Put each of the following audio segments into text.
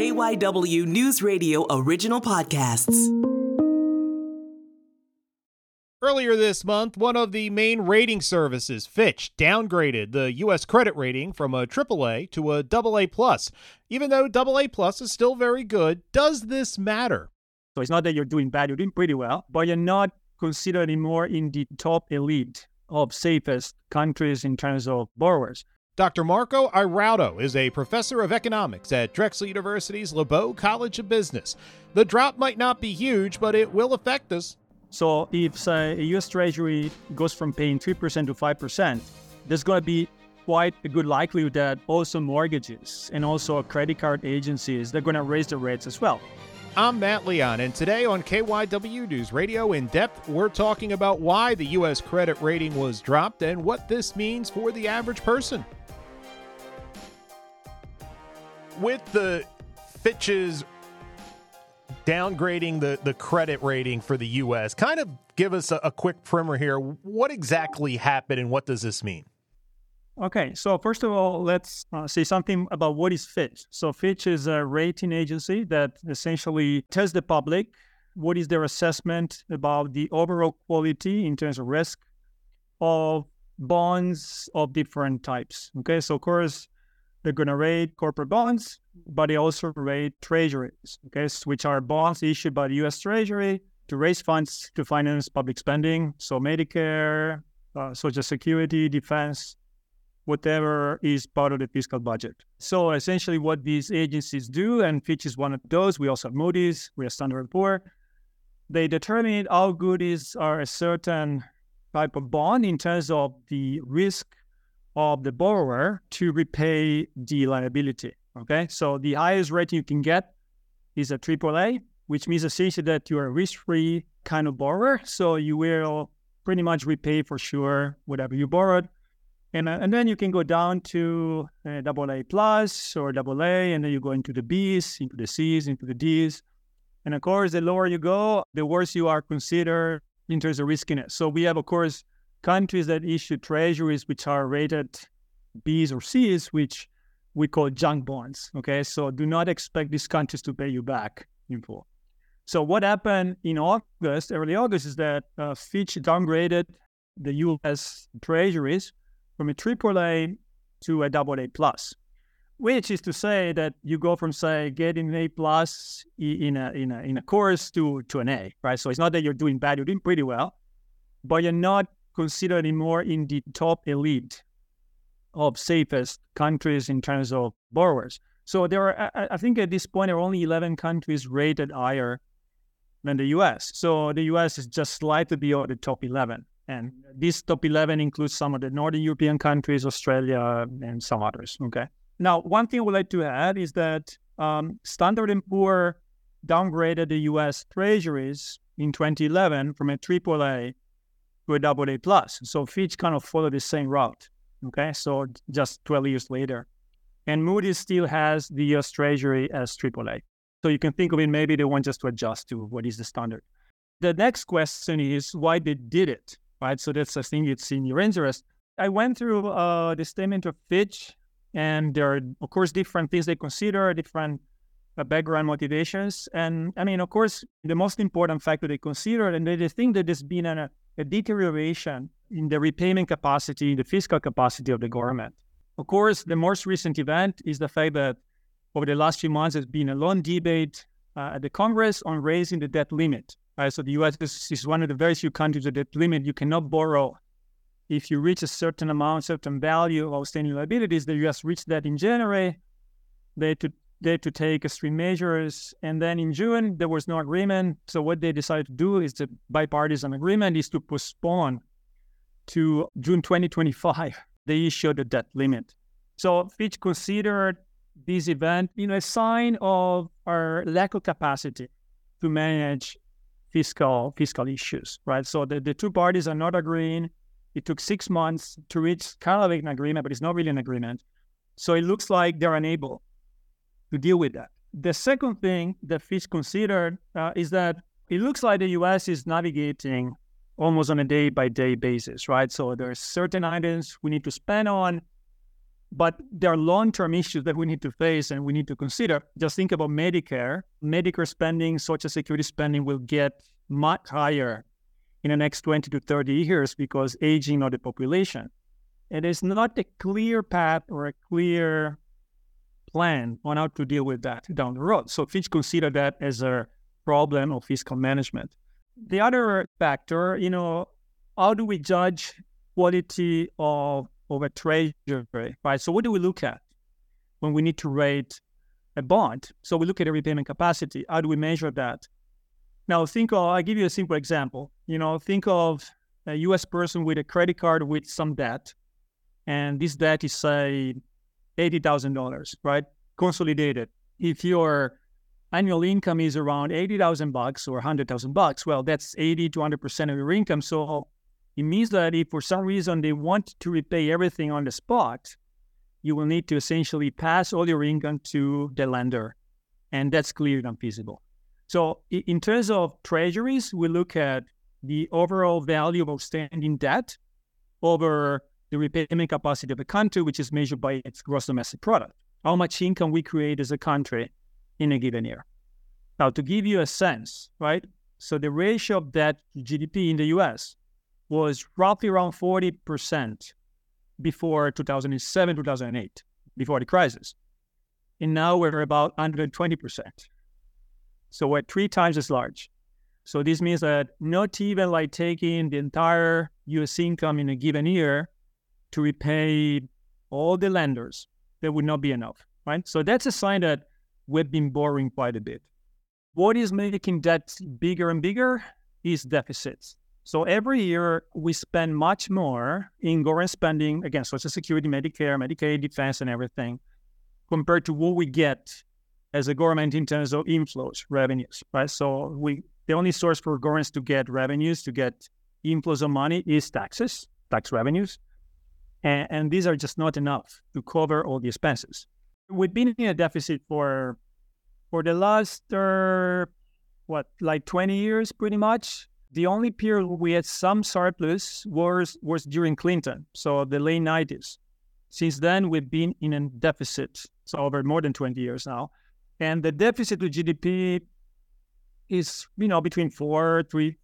KYW News Radio original podcasts. Earlier this month, one of the main rating services, Fitch, downgraded the U.S. credit rating from a AAA to a AA plus. Even though AA plus is still very good, does this matter? So it's not that you're doing bad, you're doing pretty well, but you're not considered anymore in the top elite of safest countries in terms of borrowers. Dr. Marco Airaudo is a professor of economics at Drexel University's LeBow College of Business. The drop might not be huge, but it will affect us. So if say, a US Treasury goes from paying 3% to 5%, there's going to be quite a good likelihood that also mortgages and also credit card agencies, they're going to raise the rates as well. I'm Matt Leon, and today on KYW News Radio In Depth, we're talking about why the U.S. credit rating was dropped and what this means for the average person. With the Fitch's downgrading the, the credit rating for the U.S., kind of give us a, a quick primer here. What exactly happened and what does this mean? Okay, so first of all, let's uh, say something about what is Fitch. So Fitch is a rating agency that essentially tells the public what is their assessment about the overall quality in terms of risk of bonds of different types. Okay, so of course they're going to rate corporate bonds, but they also rate treasuries, okay, which are bonds issued by the U.S. Treasury to raise funds to finance public spending. So Medicare, uh, Social Security, defense, whatever is part of the fiscal budget. So essentially, what these agencies do, and Fitch is one of those, we also have Moody's, we have Standard Poor, they determine how good is are a certain type of bond in terms of the risk of the borrower to repay the liability. Okay, so the highest rating you can get is a AAA, which means essentially that you're a risk-free kind of borrower. So you will pretty much repay for sure whatever you borrowed. And, uh, and then you can go down to uh, double A plus or double A, and then you go into the Bs, into the Cs, into the Ds. And of course, the lower you go, the worse you are considered in terms of riskiness. So we have, of course, countries that issue treasuries which are rated Bs or Cs, which we call junk bonds. Okay, so do not expect these countries to pay you back in full. So what happened in August, early August, is that uh, Fitch downgraded the U.S. treasuries from a AAA to a double A plus, which is to say that you go from say getting an A plus in a in a in a course to to an A, right? So it's not that you're doing bad, you're doing pretty well, but you're not considered anymore in the top elite of safest countries in terms of borrowers. So there are, I think at this point, there are only 11 countries rated higher than the US. So the US is just slightly below the top 11. And this top 11 includes some of the Northern European countries, Australia, and some others. Okay. Now, one thing I would like to add is that um, Standard & Poor downgraded the U.S. Treasuries in 2011 from a AAA to a AA plus. So Fitch kind of followed the same route. Okay, so just 12 years later, and Moody's still has the U.S. Treasury as AAA. So you can think of it maybe they want just to adjust to what is the standard. The next question is why they did it right? So that's I think it's in your interest. I went through uh, the statement of Fitch, and there are of course different things they consider, different uh, background motivations, and I mean, of course, the most important factor they consider, and they, they think that there's been a, a deterioration in the repayment capacity, the fiscal capacity of the government. Of course, the most recent event is the fact that over the last few months, there's been a long debate uh, at the Congress on raising the debt limit. Right? So the U.S. is, one of the very few countries that limit you cannot borrow if you reach a certain amount, certain value of outstanding liabilities. The U.S. reached that in January. They to they had to take extreme measures, and then in June there was no agreement. So what they decided to do is the bipartisan agreement is to postpone to June 2025 the issue of the debt limit. So Fitch considered this event, you know, a sign of our lack of capacity to manage fiscal fiscal issues, right? So the, the two parties are not agreeing. It took six months to reach kind of an agreement, but it's not really an agreement. So it looks like they're unable to deal with that. The second thing that Fitch considered uh, is that it looks like the U.S. is navigating almost on a day by day basis, right? So there's certain items we need to spend on, But there are long term issues that we need to face and we need to consider. Just think about Medicare. Medicare spending, Social Security spending will get much higher in the next 20 to 30 years because aging of the population. It is not a clear path or a clear plan on how to deal with that down the road. So Fitch consider that as a problem of fiscal management. The other factor, you know, how do we judge quality of, of a treasury, right? So what do we look at when we need to rate a bond? So we look at a repayment capacity. How do we measure that? Now think of, I'll give you a simple example. You know, think of a US person with a credit card with some debt, and this debt is say $80,000, right? Consolidated. If your annual income is around 80,000 bucks or 100,000 bucks, well, that's 80 to 100% of your income. So it means that if for some reason they want to repay everything on the spot, you will need to essentially pass all your income to the lender. And that's clearly unfeasible. So in terms of treasuries, we look at the overall value of outstanding debt over the repayment capacity of a country, which is measured by its gross domestic product. How much income we create as a country in a given year. Now, to give you a sense, right? So the ratio of debt to GDP in the US was roughly around 40% before 2007, 2008, before the crisis. And now we're about 120%. So we're three times as large. So this means that not even like taking the entire US income in a given year to repay all the lenders, that would not be enough, right? So that's a sign that we've been borrowing quite a bit. What is making debt bigger and bigger is deficits. So every year we spend much more in government spending, again, Social Security, Medicare, Medicaid, defense, and everything, compared to what we get as a government in terms of inflows, revenues, right? So we the only source for governments to get revenues, to get inflows of money is taxes, tax revenues. And, and these are just not enough to cover all the expenses. We've been in a deficit for for the last uh, what like 20 years pretty much. The only period we had some surplus was was during clinton so the late 90s since then we've been in a deficit so over more than 20 years now. And the deficit to gdp is you know between 4 3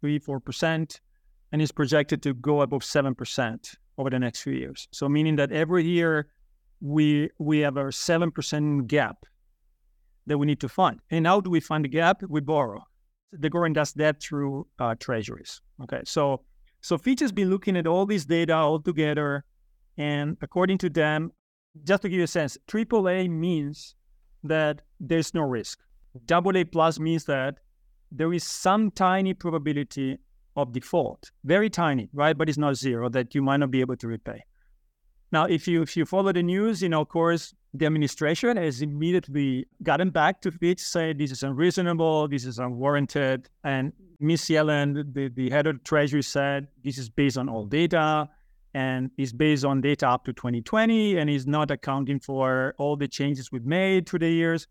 3 4 percent and is projected to go above 7 percent over the next few years so meaning that every year we we have a 7% gap that we need to fund. And how do we fund the gap? We borrow. The government does that through uh, treasuries. Okay, so so Fitch has been looking at all this data all together, and according to them, just to give you a sense, AAA means that there's no risk. Double A plus means that there is some tiny probability of default, very tiny, right? But it's not zero that you might not be able to repay. Now, if you if you follow the news, you know, of course, the administration has immediately gotten back to Fitch, saying this is unreasonable, this is unwarranted, and Miss Yellen, the, the head of the Treasury, said this is based on all data and is based on data up to 2020 and is not accounting for all the changes we've made through the years.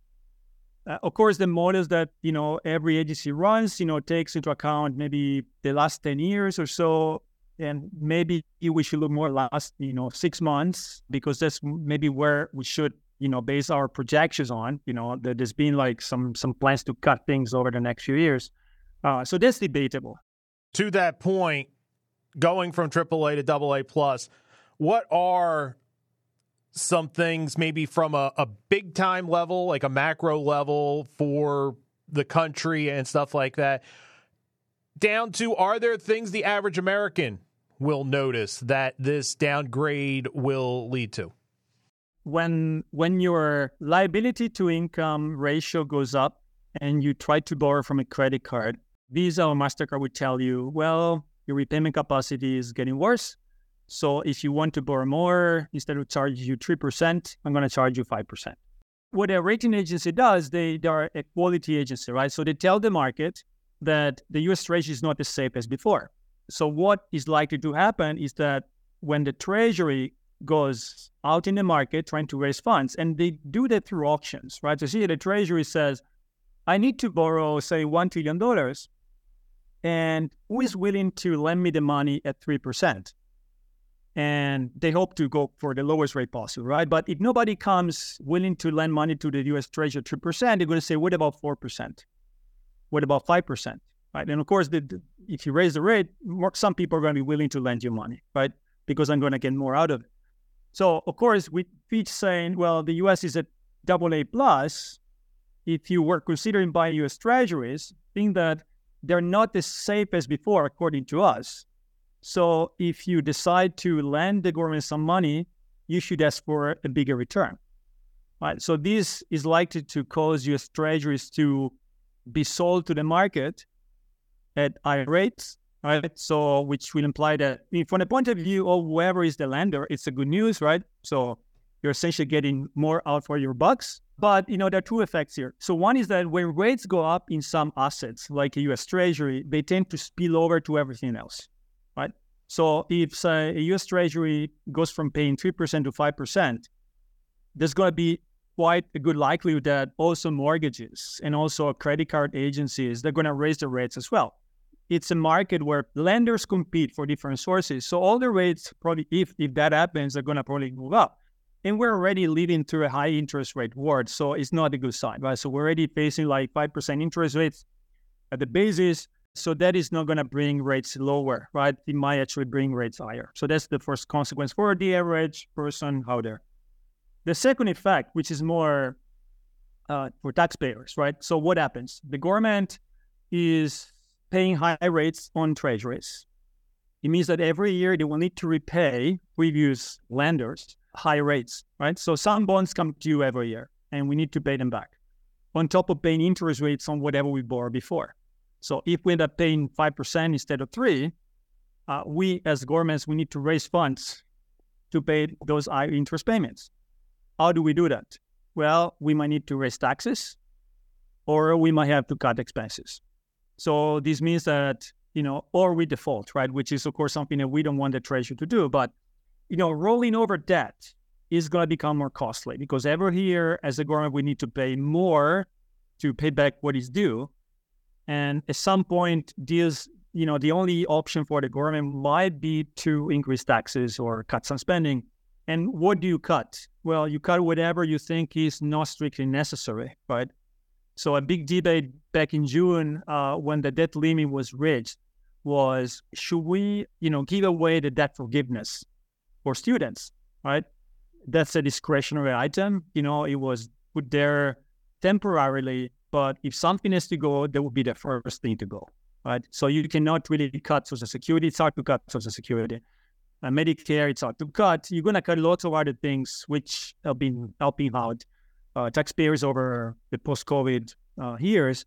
Uh, of course, the models that you know every agency runs, you know, takes into account maybe the last 10 years or so and maybe we should look more last you know six months because that's maybe where we should you know base our projections on you know there's been like some some plans to cut things over the next few years. Uh, so that's debatable. To that point going from aaa to double a plus what are some things maybe from a, a big time level like a macro level for the country and stuff like that down to are there things the average American will notice that this downgrade will lead to? When when your liability to income ratio goes up and you try to borrow from a credit card, Visa or MasterCard would tell you, well, your repayment capacity is getting worse. So if you want to borrow more, instead of charging you 3%, I'm going to charge you 5%. What a rating agency does, they, they are a quality agency, right? So they tell the market, that the US Treasury is not as safe as before. So, what is likely to happen is that when the Treasury goes out in the market trying to raise funds, and they do that through auctions, right? So, see, the Treasury says, I need to borrow, say, $1 trillion, and who is willing to lend me the money at 3%? And they hope to go for the lowest rate possible, right? But if nobody comes willing to lend money to the US Treasury 3%, they're going to say, what about 4%? What about 5%? Right. And of course, the, the, if you raise the rate, more, some people are going to be willing to lend you money, right? Because I'm going to get more out of it. So, of course, with Fitch saying, well, the US is at double A plus, if you were considering buying US Treasuries, think that they're not as safe as before, according to us. So if you decide to lend the government some money, you should ask for a bigger return. Right. So this is likely to cause US treasuries to be sold to the market at higher rates. Right. So which will imply that from the point of view of whoever is the lender, it's a good news, right? So you're essentially getting more out for your bucks. But you know, there are two effects here. So one is that when rates go up in some assets, like a US Treasury, they tend to spill over to everything else. So if say a US Treasury goes from paying three percent to five percent, there's gonna be quite a good likelihood that also mortgages and also credit card agencies, they're gonna raise the rates as well. It's a market where lenders compete for different sources. So all the rates probably if if that happens, they're gonna probably move up and we're already leading to a high interest rate world. So it's not a good sign, right? So we're already facing like 5% interest rates at the basis. So that is not going to bring rates lower, right? It might actually bring rates higher. So that's the first consequence for the average person out there. The second effect, which is more uh, for taxpayers, right? So what happens? The government is paying high rates on treasuries. It means that every year they will need to repay previous lenders high rates, right? So some bonds come due every year and we need to pay them back on top of paying interest rates on whatever we borrowed before. So if we end up paying 5% instead of 3 uh, we as governments, we need to raise funds to pay those high interest payments. How do we do that? Well, we might need to raise taxes or we might have to cut expenses. So this means that, you know, or we default, right? Which is, of course, something that we don't want the treasury to do. But you know, rolling over debt is going to become more costly because every year, as a government, we need to pay more to pay back what is due. And at some point, this, you know, the only option for the government might be to increase taxes or cut some spending. And what do you cut? Well, you cut whatever you think is not strictly necessary, right? So a big debate back in June uh, when the debt limit was reached was should we, you know, give away the debt forgiveness for students, right? That's a discretionary item. You know, it was put there temporarily, but if something has to go, that would be the first thing to go, right? So you cannot really cut Social Security. It's hard to cut Social Security. Uh, Medicare, it's hard to cut. You're going to cut lots of other things which have been helping out uh, taxpayers over the post-COVID uh, years,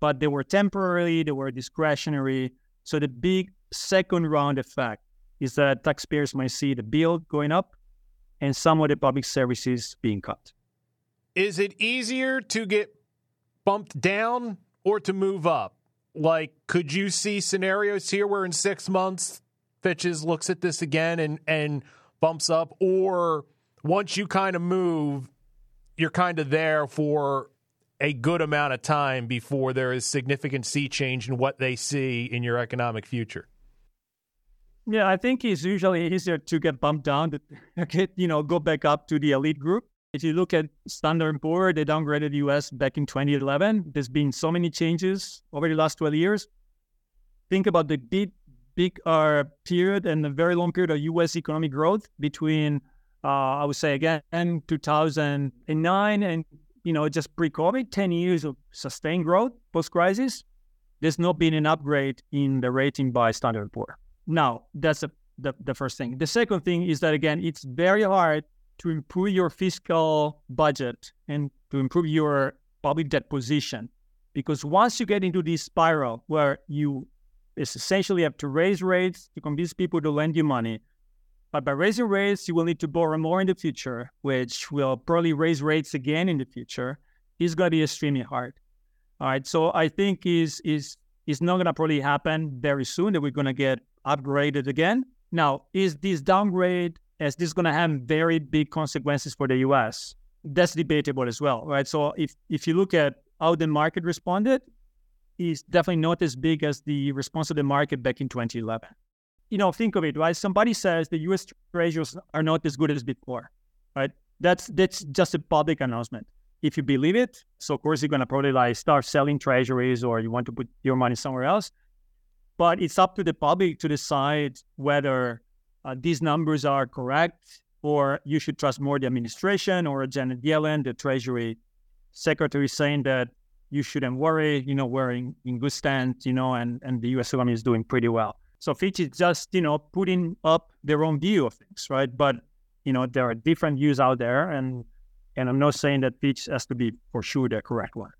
but they were temporary, they were discretionary. So the big second round effect is that taxpayers might see the bill going up and some of the public services being cut. Is it easier to get bumped down or to move up? Like, could you see scenarios here where in six months Fitch's looks at this again and, and bumps up, or once you kind of move, you're kind of there for a good amount of time before there is significant sea change in what they see in your economic future? Yeah, I think it's usually easier to get bumped down to get, you know, go back up to the elite group. If you look at Standard & Poor, they downgraded the US back in 2011. There's been so many changes over the last 12 years. Think about the big, big uh, period and a very long period of US economic growth between, uh, I would say again, 2009 and, you know, just pre-COVID, 10 years of sustained growth post-crisis. There's not been an upgrade in the rating by Standard & Poor. Now, that's a, the, the first thing. The second thing is that, again, it's very hard to improve your fiscal budget and to improve your public debt position. Because once you get into this spiral where you essentially have to raise rates to convince people to lend you money, but by raising rates, you will need to borrow more in the future, which will probably raise rates again in the future. It's going to be extremely hard. All right. So I think is is is not going to probably happen very soon that we're going to get upgraded again. Now, is this downgrade, is this is going to have very big consequences for the US? That's debatable as well, right? So if, if you look at how the market responded, is definitely not as big as the response of the market back in 2011. you know, think of it, right? Somebody says the U.S. treasuries are not as good as before, right? That's that's just a public announcement. If you believe it, so of course you're gonna probably like start selling treasuries or you want to put your money somewhere else. But it's up to the public to decide whether uh, these numbers are correct or you should trust more the administration or Janet Yellen, the Treasury Secretary, saying that you shouldn't worry. You know, we're in, in good stand. You know, and and the U.S. economy is doing pretty well. So Fitch is just, you know, putting up their own view of things, right? But, you know, there are different views out there. And, and I'm not saying that Fitch has to be for sure the correct one.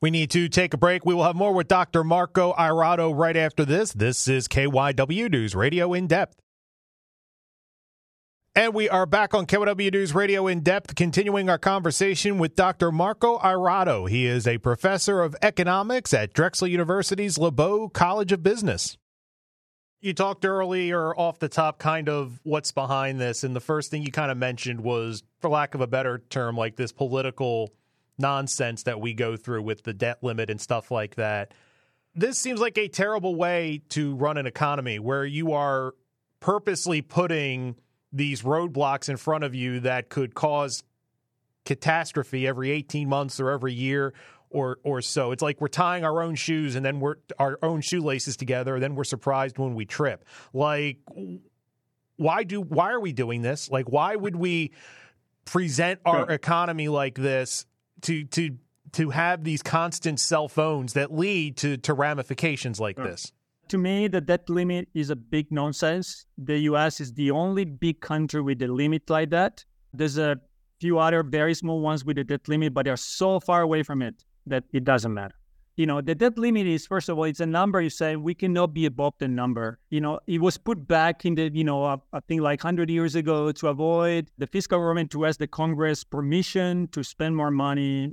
We need to take a break. We will have more with Dr. Marco Airaudo right after this. This is KYW News Radio in depth. And we are back on KYW News Radio in depth, continuing our conversation with Dr. Marco Airaudo. He is a professor of economics at Drexel University's LeBow College of Business. You talked earlier off the top kind of what's behind this. And the first thing you kind of mentioned was, for lack of a better term, like this political nonsense that we go through with the debt limit and stuff like that. This seems like a terrible way to run an economy where you are purposely putting these roadblocks in front of you that could cause catastrophe every 18 months or every year or or so. It's like we're tying our own shoes and then we're our own shoelaces together, and then we're surprised when we trip. Like why do why are we doing this? Like why would we present our economy like this to to to have these constant cell phones that lead to to ramifications like this? To me, the debt limit is a big nonsense. The US is the only big country with a limit like that. There's a few other very small ones with a debt limit, but they're so far away from it that it doesn't matter. You know, the debt limit is, first of all, it's a number you say we cannot be above the number. You know, it was put back in the, you know, uh, I think like 100 years ago to avoid the fiscal government to ask the Congress permission to spend more money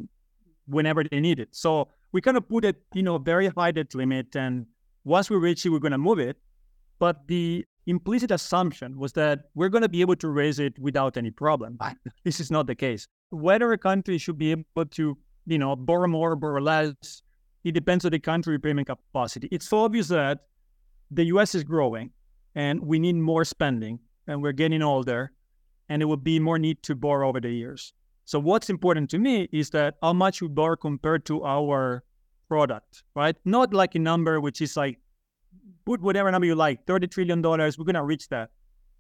whenever they need it. So we kind of put it, you know, very high debt limit. And once we reach it, we're going to move it. But the implicit assumption was that we're going to be able to raise it without any problem. But this is not the case. Whether a country should be able to you know, borrow more, borrow less. It depends on the country repayment capacity. It's obvious that the US is growing and we need more spending and we're getting older and it will be more need to borrow over the years. So what's important to me is that how much we borrow compared to our product, right? Not like a number which is like put whatever number you like, $30 trillion, we're gonna reach that.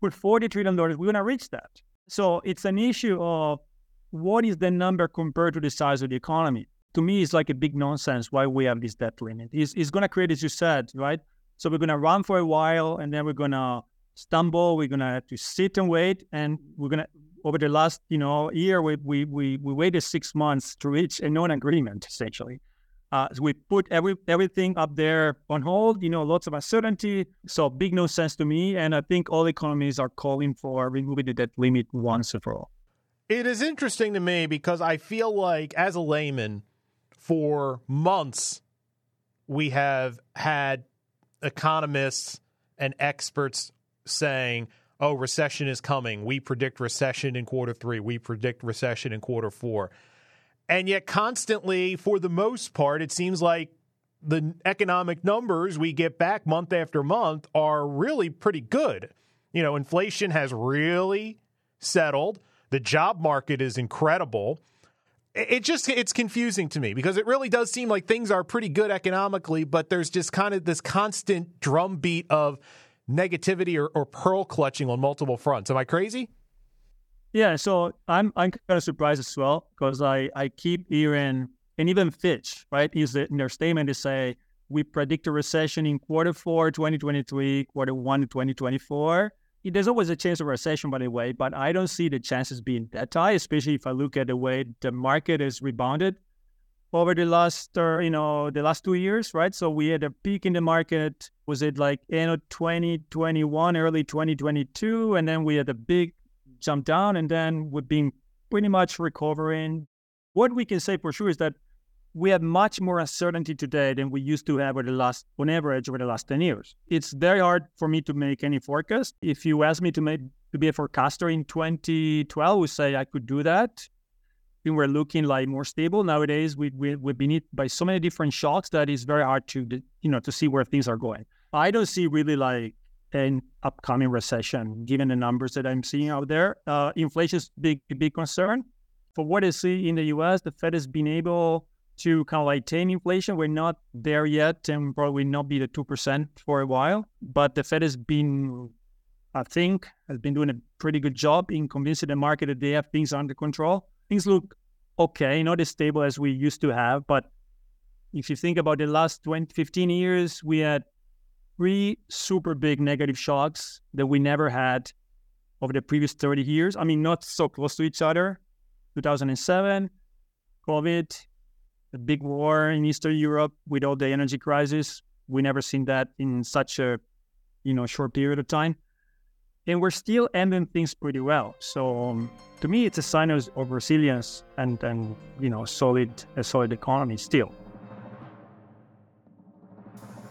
Put $40 trillion, we're gonna reach that. So it's an issue of what is the number compared to the size of the economy? To me, it's like a big nonsense why we have this debt limit. It's, it's to create, as you said, right? So we're to run for a while and then we're to stumble. We're to have to sit and wait. And we're to, over the last, you know, year, we, we, we, we waited six months to reach a non-agreement, essentially. Uh, so we put every everything up there on hold, you know, lots of uncertainty. So big no sense to me. And I think all economies are calling for removing the debt limit once and for all. It is interesting to me because I feel like, as a layman, for months, we have had economists and experts saying, oh, recession is coming. We predict recession in quarter three. We predict recession in quarter four. And yet, constantly, for the most part, it seems like the economic numbers we get back month after month are really pretty good. You know, inflation has really settled. The job market is incredible. It just it's confusing to me because it really does seem like things are pretty good economically, but there's just kind of this constant drumbeat of negativity or, or pearl clutching on multiple fronts. Am I crazy? Yeah, so I'm I'm kind of surprised as well because I I keep hearing and even Fitch right is in their statement to say we predict a recession in quarter four 2023, quarter one 2024 there's always a chance of recession, by the way, but I don't see the chances being that high, especially if I look at the way the market has rebounded over the last, uh, you know, the last two years, right? So we had a peak in the market. Was it like you know 2021, early 2022, and then we had a big jump down, and then we've been pretty much recovering. What we can say for sure is that we have much more uncertainty today than we used to have over the last, on average, over the last 10 years. It's very hard for me to make any forecast. If you ask me to make to be a forecaster in 2012, we say I could do that. We were looking like more stable. Nowadays, we, we, we've been hit by so many different shocks that it's very hard to, you know, to see where things are going. I don't see really like an upcoming recession, given the numbers that I'm seeing out there. Uh, inflation is big, big concern. For what I see in the U.S., the Fed has been able to kind of like tame inflation. We're not there yet, and probably not be the two percent for a while. But the Fed has been, I think, has been doing a pretty good job in convincing the market that they have things under control. Things look okay, not as stable as we used to have, but if you think about the last 20, 15 years, we had three super big negative shocks that we never had over the previous 30 years. I mean, not so close to each other. 2007, COVID, the big war in Eastern Europe with all the energy crisis. We never seen that in such a, you know, short period of time. And we're still ending things pretty well. So um, to me, it's a sign of, of resilience and, and, you know, solid, a solid economy still.